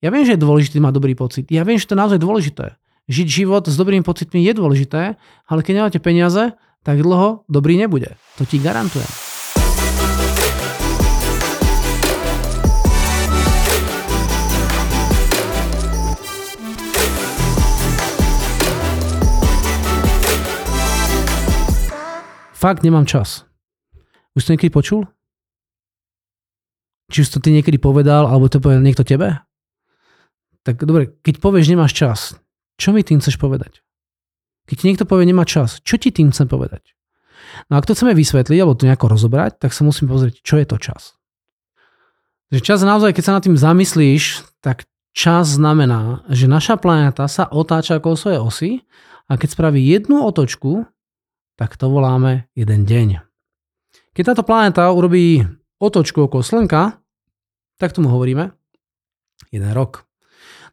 Ja viem, že je dôležité mať dobrý pocit. Ja viem, že to je naozaj dôležité. Žiť život s dobrými pocitmi je dôležité, ale keď nemáte peniaze, tak dlho dobrý nebude. To ti garantujem. Fakt nemám čas. Už to niekedy počul? Či už to ty niekedy povedal, alebo to povedal niekto tebe? Tak dobre, keď povieš, nemáš čas, čo mi tým chceš povedať? Keď ti niekto povie, nemá čas, čo ti tým chcem povedať? No ak to chceme vysvetliť, alebo to nejako rozobrať, tak sa musíme pozrieť, čo je to čas. Takže čas naozaj, keď sa nad tým zamyslíš, tak čas znamená, že naša planéta sa otáča okolo svojej osy a keď spraví jednu otočku, tak to voláme jeden deň. Keď táto planéta urobí otočku okolo Slnka, tak tomu hovoríme jeden rok.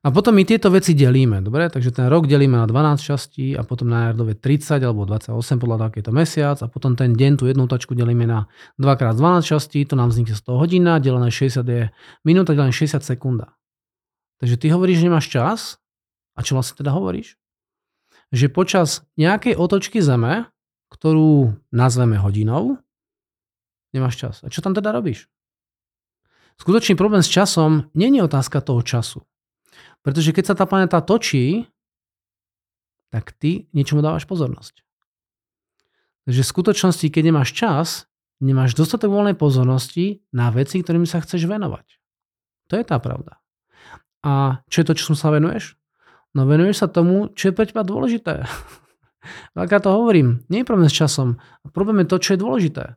A potom my tieto veci delíme, dobre? Takže ten rok delíme na 12 častí a potom na jardove 30 alebo 28 podľa toho, aký je to mesiac a potom ten deň, tú jednu tačku delíme na 2x12 častí, to nám vznikne 100 hodina, delené 60 je minúta, delené 60 sekunda. Takže ty hovoríš, že nemáš čas a čo vlastne teda hovoríš? Že počas nejakej otočky Zeme ktorú nazveme hodinou, nemáš čas. A čo tam teda robíš? Skutočný problém s časom není otázka toho času. Pretože keď sa tá planéta točí, tak ty niečomu dávaš pozornosť. Takže v skutočnosti, keď nemáš čas, nemáš dostatok voľnej pozornosti na veci, ktorým sa chceš venovať. To je tá pravda. A čo je to, čo sa venuješ? No venuješ sa tomu, čo je pre teba dôležité. Ja to hovorím, nie je problém s časom. Problém je to, čo je dôležité.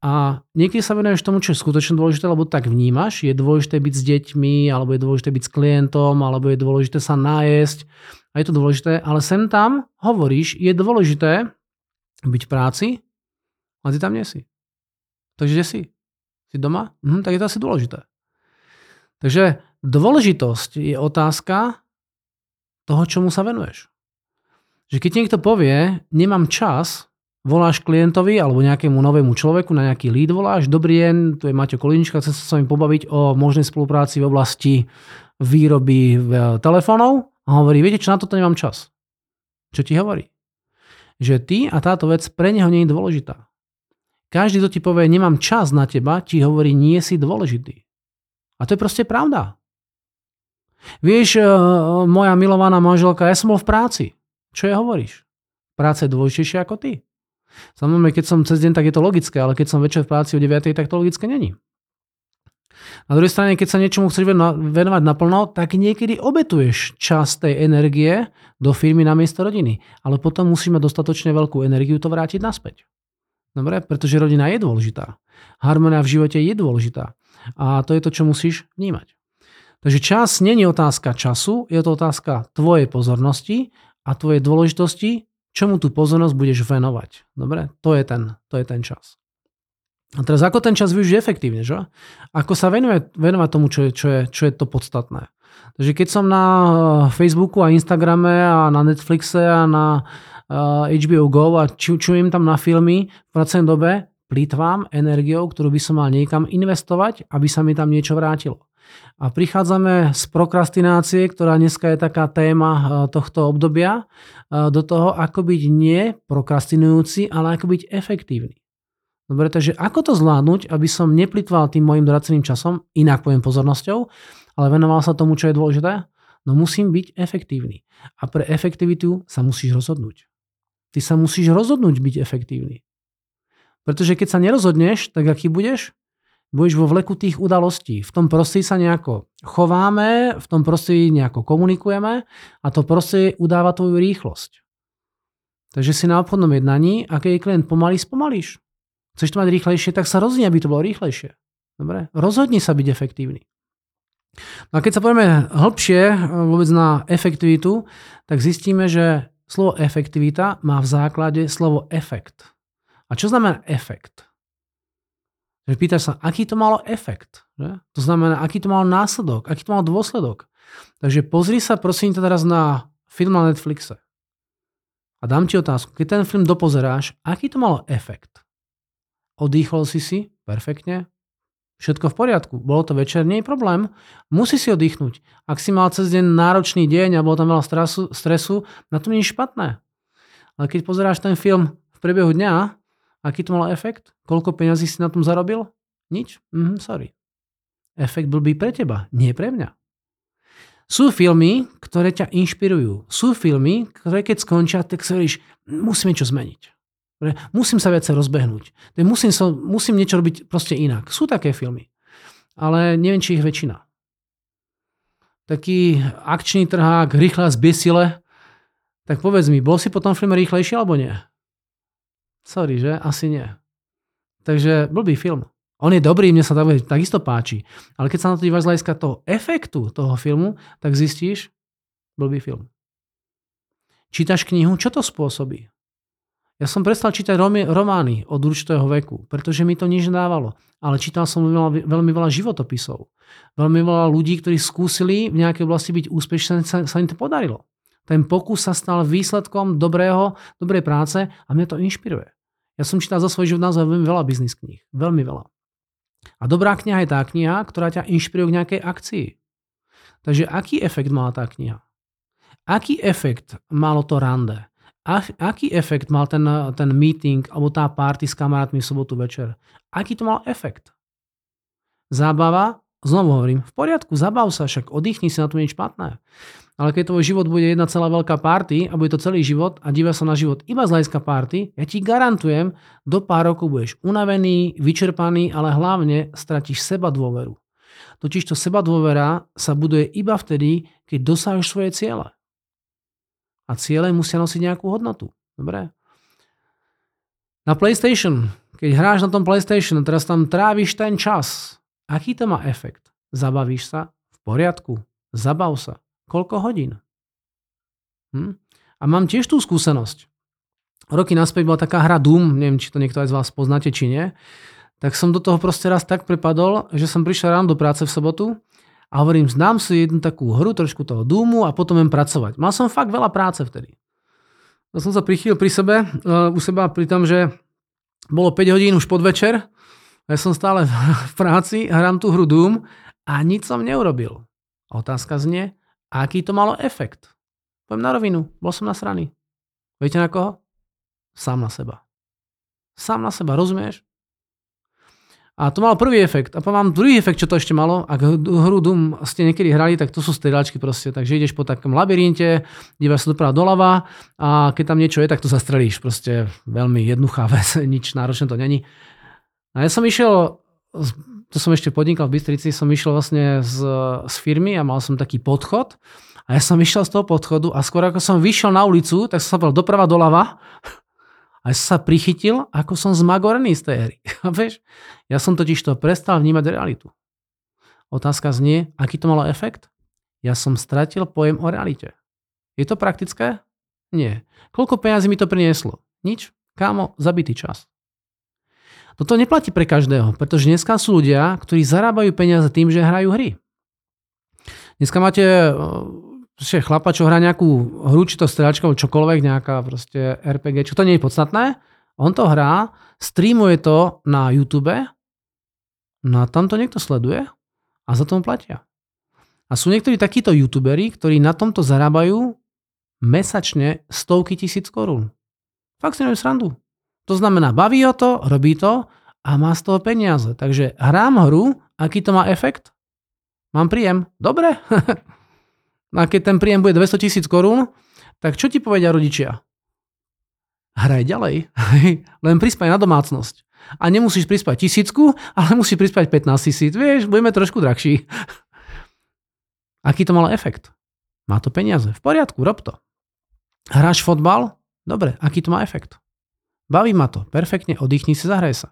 A niekedy sa venuješ tomu, čo je skutočne dôležité, lebo tak vnímaš, je dôležité byť s deťmi, alebo je dôležité byť s klientom, alebo je dôležité sa nájsť. A je to dôležité, ale sem tam hovoríš, je dôležité byť v práci, a ty tam nie si. Takže kde si? Si doma? Mhm, tak je to asi dôležité. Takže dôležitosť je otázka toho, čomu sa venuješ že keď niekto povie, nemám čas, voláš klientovi alebo nejakému novému človeku na nejaký lead voláš, dobrý deň, tu je Maťo Kolinička, chcem sa s vami pobaviť o možnej spolupráci v oblasti výroby telefónov a hovorí, viete čo, na toto nemám čas. Čo ti hovorí? Že ty a táto vec pre neho nie je dôležitá. Každý, kto ti povie, nemám čas na teba, ti hovorí, nie si dôležitý. A to je proste pravda. Vieš, eh, moja milovaná manželka, ja som bol v práci. Čo je hovoríš? Práca je dôležitejšia ako ty. Samozrejme, keď som cez deň, tak je to logické, ale keď som večer v práci o 9, tak to logické není. Na druhej strane, keď sa niečomu chceš venovať naplno, tak niekedy obetuješ čas tej energie do firmy na miesto rodiny. Ale potom musíme dostatočne veľkú energiu to vrátiť naspäť. Dobre? Pretože rodina je dôležitá. Harmonia v živote je dôležitá. A to je to, čo musíš vnímať. Takže čas není otázka času, je to otázka tvojej pozornosti a tvojej dôležitosti, čomu tú pozornosť budeš venovať. Dobre? To je ten, to je ten čas. A teraz ako ten čas využiť efektívne, že? Ako sa venuje, venovať tomu, čo je, čo, je, čo je to podstatné. Takže keď som na eh, Facebooku a Instagrame a na Netflixe a na HBO eh, Go a čujem tam na filmy v pracovnej dobe, plýtvám energiou, ktorú by som mal niekam investovať, aby sa mi tam niečo vrátilo. A prichádzame z prokrastinácie, ktorá dneska je taká téma e, tohto obdobia, e, do toho, ako byť nie prokrastinujúci, ale ako byť efektívny. Dobre, takže ako to zvládnuť, aby som neplitval tým mojim draceným časom, inak poviem pozornosťou, ale venoval sa tomu, čo je dôležité? No musím byť efektívny. A pre efektivitu sa musíš rozhodnúť. Ty sa musíš rozhodnúť byť efektívny. Pretože keď sa nerozhodneš, tak aký budeš? Budeš vo vleku tých udalostí. V tom prostredí sa nejako chováme, v tom prostredí nejako komunikujeme a to prostredie udáva tvoju rýchlosť. Takže si na obchodnom jednaní a keď klient pomalý, spomalíš. Chceš to mať rýchlejšie, tak sa rozhodni, aby to bolo rýchlejšie. Dobre? Rozhodni sa byť efektívny. No a keď sa povieme hĺbšie eh, vôbec na efektivitu, tak zistíme, že slovo efektivita má v základe slovo efekt. A čo znamená efekt? Že pýtaš sa, aký to malo efekt. Že? To znamená, aký to malo následok, aký to malo dôsledok. Takže pozri sa prosím ťa teraz na film na Netflixe. A dám ti otázku, keď ten film dopozeráš, aký to malo efekt? Odýchol si si perfektne, Všetko v poriadku. Bolo to večer, nie je problém. Musí si oddychnúť. Ak si mal cez deň náročný deň a bolo tam veľa stresu, stresu na to nie je špatné. Ale keď pozeráš ten film v priebehu dňa, aký to mal efekt? Koľko peňazí si na tom zarobil? Nič? Mhm, sorry. Efekt blbý pre teba, nie pre mňa. Sú filmy, ktoré ťa inšpirujú. Sú filmy, ktoré keď skončia, tak si hovoríš, musím niečo zmeniť. Musím sa viacej rozbehnúť. Musím, sa, musím niečo robiť proste inak. Sú také filmy. Ale neviem, či ich väčšina. Taký akčný trhák, rýchle a zbesile. Tak povedz mi, bol si po tom filme rýchlejší alebo nie? Sorry, že? Asi nie. Takže blbý film. On je dobrý, mne sa tak, takisto páči. Ale keď sa na to dívaš z hľadiska toho efektu toho filmu, tak zistíš, blbý film. Čítaš knihu, čo to spôsobí? Ja som prestal čítať romány od určitého veku, pretože mi to nič dávalo. Ale čítal som veľa, veľmi veľa životopisov. Veľmi veľa ľudí, ktorí skúsili v nejakej oblasti byť úspešní, sa, sa im to podarilo. Ten pokus sa stal výsledkom dobrého, dobrej práce a mňa to inšpiruje. Ja som čítal za svoj život naozaj veľmi veľa biznis kníh. Veľmi veľa. A dobrá kniha je tá kniha, ktorá ťa inšpiruje k nejakej akcii. Takže aký efekt mala tá kniha? Aký efekt malo to rande? aký efekt mal ten, ten meeting alebo tá party s kamarátmi v sobotu večer? Aký to mal efekt? Zábava, znovu hovorím, v poriadku, zabav sa, však oddychni si na to nič špatné. Ale keď tvoj život bude jedna celá veľká party a bude to celý život a díva sa na život iba z hľadiska party, ja ti garantujem, do pár rokov budeš unavený, vyčerpaný, ale hlavne stratíš seba dôveru. Totiž to seba dôvera sa buduje iba vtedy, keď dosávaš svoje ciele. A ciele musia nosiť nejakú hodnotu. Dobre? Na PlayStation, keď hráš na tom PlayStation teraz tam tráviš ten čas, aký to má efekt? Zabavíš sa? V poriadku. Zabav sa. Koľko hodín? Hm? A mám tiež tú skúsenosť. Roky naspäť bola taká hra Doom, neviem, či to niekto aj z vás poznáte, či nie. Tak som do toho proste raz tak prepadol, že som prišiel ráno do práce v sobotu a hovorím, znám si jednu takú hru, trošku toho dúmu a potom viem pracovať. Mal som fakt veľa práce vtedy. To som sa prichýlil pri sebe, uh, u seba pri tom, že bolo 5 hodín už podvečer, ja som stále v práci, hrám tú hru Doom a nič som neurobil. Otázka znie, aký to malo efekt. Poviem na rovinu, bol som nasraný. Viete na koho? Sám na seba. Sám na seba, rozumieš? A to malo prvý efekt. A mám druhý efekt, čo to ešte malo. Ak hru Doom ste niekedy hrali, tak to sú strieľačky proste. Takže ideš po takom labyrinte, dívaš sa doprava doľava a keď tam niečo je, tak to zastrelíš. Proste veľmi jednoduchá vec, nič náročné to není. A ja som išiel, to som ešte podnikal v Bystrici, som išiel vlastne z, z firmy a mal som taký podchod. A ja som išiel z toho podchodu a skôr ako som vyšiel na ulicu, tak som sa povedal doprava doľava a sa prichytil, ako som zmagorený z tej hry. ja som totiž to prestal vnímať realitu. Otázka znie, aký to malo efekt? Ja som stratil pojem o realite. Je to praktické? Nie. Koľko peniazy mi to prinieslo? Nič. Kámo, zabitý čas. Toto neplatí pre každého, pretože dneska sú ľudia, ktorí zarábajú peniaze tým, že hrajú hry. Dneska máte proste chlapa, čo hrá nejakú hru, či to stráčka, čokoľvek, nejaká proste RPG, čo to nie je podstatné. On to hrá, streamuje to na YouTube, no a tam to niekto sleduje a za to platia. A sú niektorí takíto youtuberi, ktorí na tomto zarábajú mesačne stovky tisíc korún. Fakt si neviem srandu. To znamená, baví ho to, robí to a má z toho peniaze. Takže hrám hru, aký to má efekt? Mám príjem. Dobre. A keď ten príjem bude 200 tisíc korún, tak čo ti povedia rodičia? Hraj ďalej, len prispaj na domácnosť. A nemusíš prispať tisícku, ale musíš prispať 15 tisíc. Vieš, budeme trošku drahší. Aký to malo efekt? Má to peniaze. V poriadku, rob to. Hráš fotbal? Dobre, aký to má efekt? Baví ma to, perfektne, oddychni si, zahraj sa.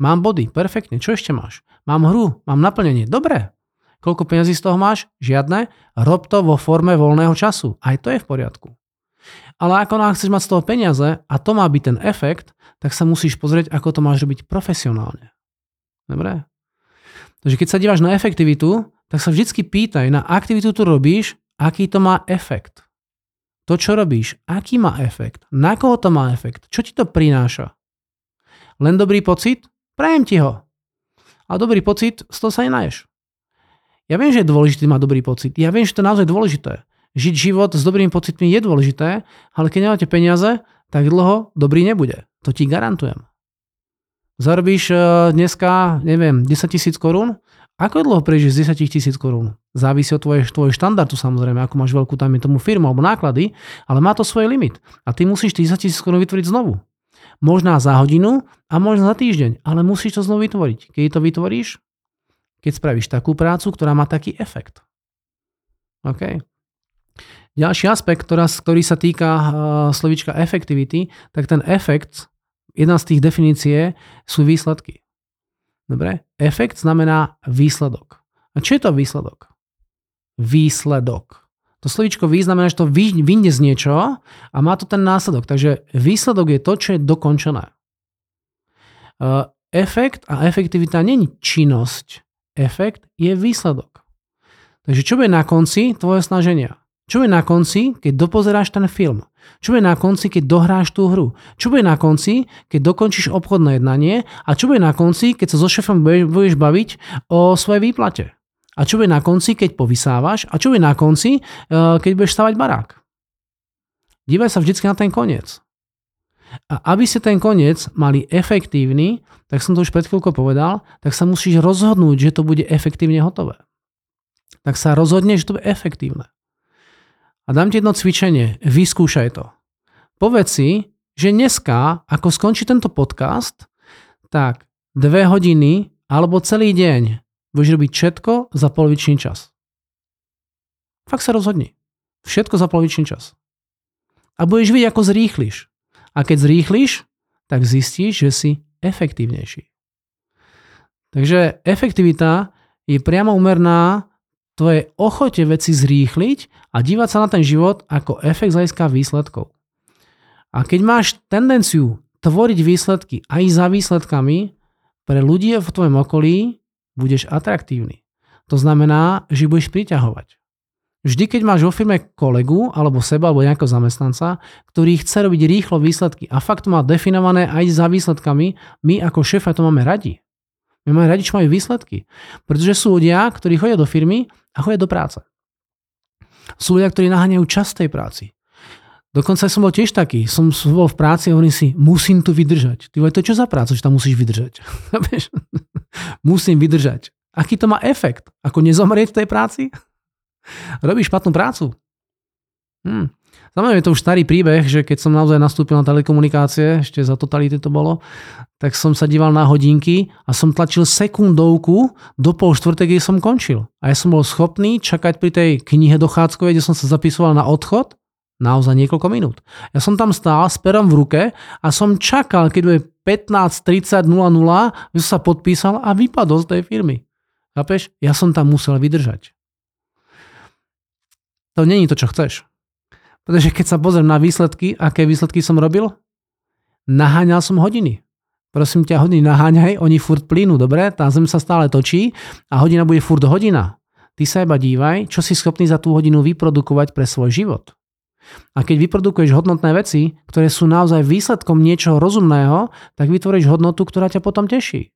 Mám body, perfektne, čo ešte máš? Mám hru, mám naplnenie, dobre, Koľko peniazí z toho máš? Žiadne. Rob to vo forme voľného času. Aj to je v poriadku. Ale ako nám chceš mať z toho peniaze a to má byť ten efekt, tak sa musíš pozrieť, ako to máš robiť profesionálne. Dobre? Takže keď sa díváš na efektivitu, tak sa vždycky pýtaj, na aktivitu tu robíš, aký to má efekt. To, čo robíš, aký má efekt, na koho to má efekt, čo ti to prináša. Len dobrý pocit? Prajem ti ho. a dobrý pocit, z toho sa nenaješ. Ja viem, že je dôležité mať dobrý pocit. Ja viem, že to je naozaj dôležité. Žiť život s dobrými pocitmi je dôležité, ale keď nemáte peniaze, tak dlho dobrý nebude. To ti garantujem. Zarobíš eh, dneska, neviem, 10 tisíc korún, ako dlho prežiješ z 10 tisíc korún? Závisí od tvojej, tvojej štandardu samozrejme, ako máš veľkú tam tomu firmu alebo náklady, ale má to svoj limit. A ty musíš 10 tisíc korún vytvoriť znovu. Možná za hodinu a možno za týždeň, ale musíš to znovu vytvoriť. Keď to vytvoríš, keď spravíš takú prácu, ktorá má taký efekt. OK? Ďalší aspekt, ktorá, ktorý sa týka uh, slovička efektivity, tak ten efekt, jedna z tých definície sú výsledky. Dobre? Efekt znamená výsledok. A čo je to výsledok? Výsledok. To slovíčko vý znamená, že to vyjde z niečoho a má to ten následok. Takže výsledok je to, čo je dokončené. Efekt a efektivita není činnosť. Efekt je výsledok. Takže čo bude na konci tvoje snaženia? Čo bude na konci, keď dopozeráš ten film? Čo bude na konci, keď dohráš tú hru? Čo bude na konci, keď dokončíš obchodné jednanie? A čo bude na konci, keď sa so šefom budeš baviť o svojej výplate? A čo bude na konci, keď povysávaš? A čo bude na konci, eh, keď budeš stavať barák? Dívaj sa vždy na ten koniec. A aby ste ten koniec mali efektívny, tak som to už pred chvíľkou povedal, tak sa musíš rozhodnúť, že to bude efektívne hotové. Tak sa rozhodne, že to bude efektívne. A dám ti jedno cvičenie. Vyskúšaj to. Povedz si, že dneska, ako skončí tento podcast, tak dve hodiny alebo celý deň budeš robiť všetko za polovičný čas. Fakt sa rozhodni. Všetko za polovičný čas. A budeš vidieť, ako zrýchliš. A keď zrýchliš, tak zistíš, že si efektívnejší. Takže efektivita je priamo umerná tvojej ochote veci zrýchliť a dívať sa na ten život ako efekt z výsledkov. A keď máš tendenciu tvoriť výsledky aj za výsledkami, pre ľudí v tvojom okolí budeš atraktívny. To znamená, že budeš priťahovať. Vždy, keď máš vo firme kolegu, alebo seba, alebo nejakého zamestnanca, ktorý chce robiť rýchlo výsledky a fakt to má definované aj za výsledkami, my ako šéfa to máme radi. My máme radi, čo majú výsledky. Pretože sú ľudia, ktorí chodia do firmy a chodia do práce. Sú ľudia, ktorí naháňajú čas tej práci. Dokonca som bol tiež taký, som bol v práci a hovorím si, musím tu vydržať. Ty to čo za prácu, že tam musíš vydržať? musím vydržať. Aký to má efekt? Ako nezomrieť v tej práci? Robíš špatnú prácu. Hm. Znamená, je to už starý príbeh, že keď som naozaj nastúpil na telekomunikácie, ešte za totality to bolo, tak som sa díval na hodinky a som tlačil sekundovku do pol štvrtek, kde som končil. A ja som bol schopný čakať pri tej knihe dochádzkovej, kde som sa zapisoval na odchod, naozaj niekoľko minút. Ja som tam stál s perom v ruke a som čakal, keď bude 15.30.00, že sa podpísal a vypadol z tej firmy. Chápeš? Ja som tam musel vydržať. To není to, čo chceš. Pretože keď sa pozriem na výsledky, aké výsledky som robil, naháňal som hodiny. Prosím ťa, hodiny naháňaj, oni furt plínu, dobre? Tá zem sa stále točí a hodina bude furt hodina. Ty sa iba dívaj, čo si schopný za tú hodinu vyprodukovať pre svoj život. A keď vyprodukuješ hodnotné veci, ktoré sú naozaj výsledkom niečoho rozumného, tak vytvoríš hodnotu, ktorá ťa potom teší.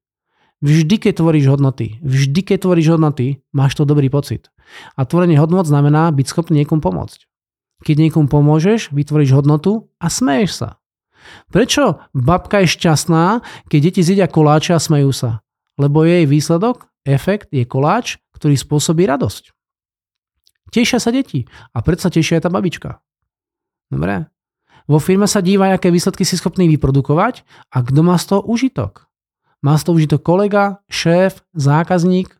Vždy, keď tvoríš hodnoty, vždy, keď tvoríš hodnoty, máš to dobrý pocit. A tvorenie hodnot znamená byť schopný niekomu pomôcť. Keď niekomu pomôžeš, vytvoríš hodnotu a smeješ sa. Prečo babka je šťastná, keď deti zjedia koláče a smejú sa? Lebo jej výsledok, efekt je koláč, ktorý spôsobí radosť. Tešia sa deti a predsa tešia aj tá babička. Dobre? Vo firme sa dívaj, aké výsledky si schopný vyprodukovať a kto má z toho užitok. Má z toho užitok kolega, šéf, zákazník.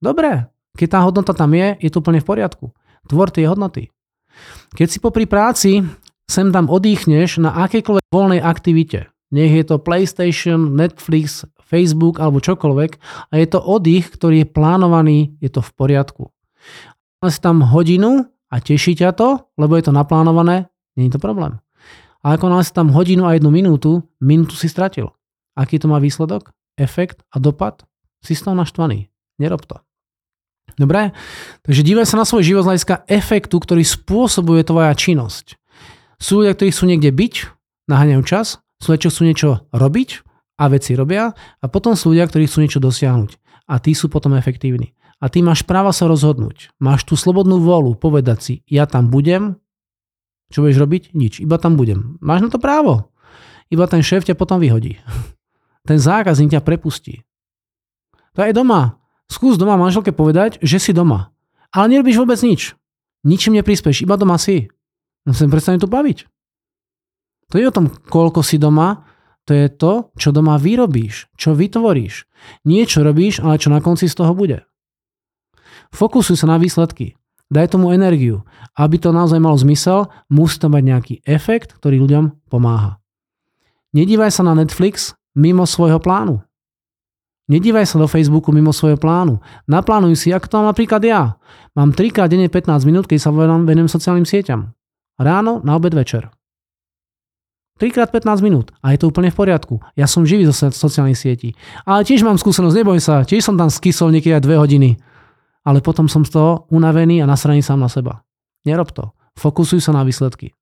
Dobre, keď tá hodnota tam je, je to úplne v poriadku. Tvor tie hodnoty. Keď si popri práci sem tam odýchneš na akejkoľvek voľnej aktivite, nech je to PlayStation, Netflix, Facebook alebo čokoľvek, a je to oddych, ktorý je plánovaný, je to v poriadku. Si tam hodinu a teší ťa to, lebo je to naplánované, nie je to problém. A ako si tam hodinu a jednu minútu, minútu si stratil. Aký to má výsledok, efekt a dopad? Si toho naštvaný. Nerob to. Dobre? Takže dívaj sa na svoj život z hľadiska efektu, ktorý spôsobuje tvoja činnosť. Sú ľudia, ktorí chcú niekde byť, naháňajú čas, sú ľudia, čo chcú niečo robiť a veci robia a potom sú ľudia, ktorí chcú niečo dosiahnuť. a tí sú potom efektívni. A ty máš práva sa rozhodnúť. Máš tú slobodnú vôľu povedať si, ja tam budem, čo budeš robiť? Nič, iba tam budem. Máš na to právo. Iba ten šéf ťa potom vyhodí. Ten zákazník ťa prepustí. To je doma. Skús doma manželke povedať, že si doma. Ale nerobíš vôbec nič. Ničím neprispieš, iba doma si. No sa prestane to baviť. To je o tom, koľko si doma, to je to, čo doma vyrobíš, čo vytvoríš. Nie čo robíš, ale čo na konci z toho bude. Fokusuj sa na výsledky. Daj tomu energiu. Aby to naozaj malo zmysel, musí to mať nejaký efekt, ktorý ľuďom pomáha. Nedívaj sa na Netflix mimo svojho plánu. Nedívaj sa do Facebooku mimo svojho plánu. Naplánuj si, ako to mám napríklad ja. Mám 3 krát denne 15 minút, keď sa venujem sociálnym sieťam. Ráno, na obed, večer. 3 krát 15 minút a je to úplne v poriadku. Ja som živý zo sociálnych sietí. Ale tiež mám skúsenosť, neboj sa, tiež som tam skysol niekedy aj 2 hodiny. Ale potom som z toho unavený a nasraný sám na seba. Nerob to. Fokusuj sa na výsledky.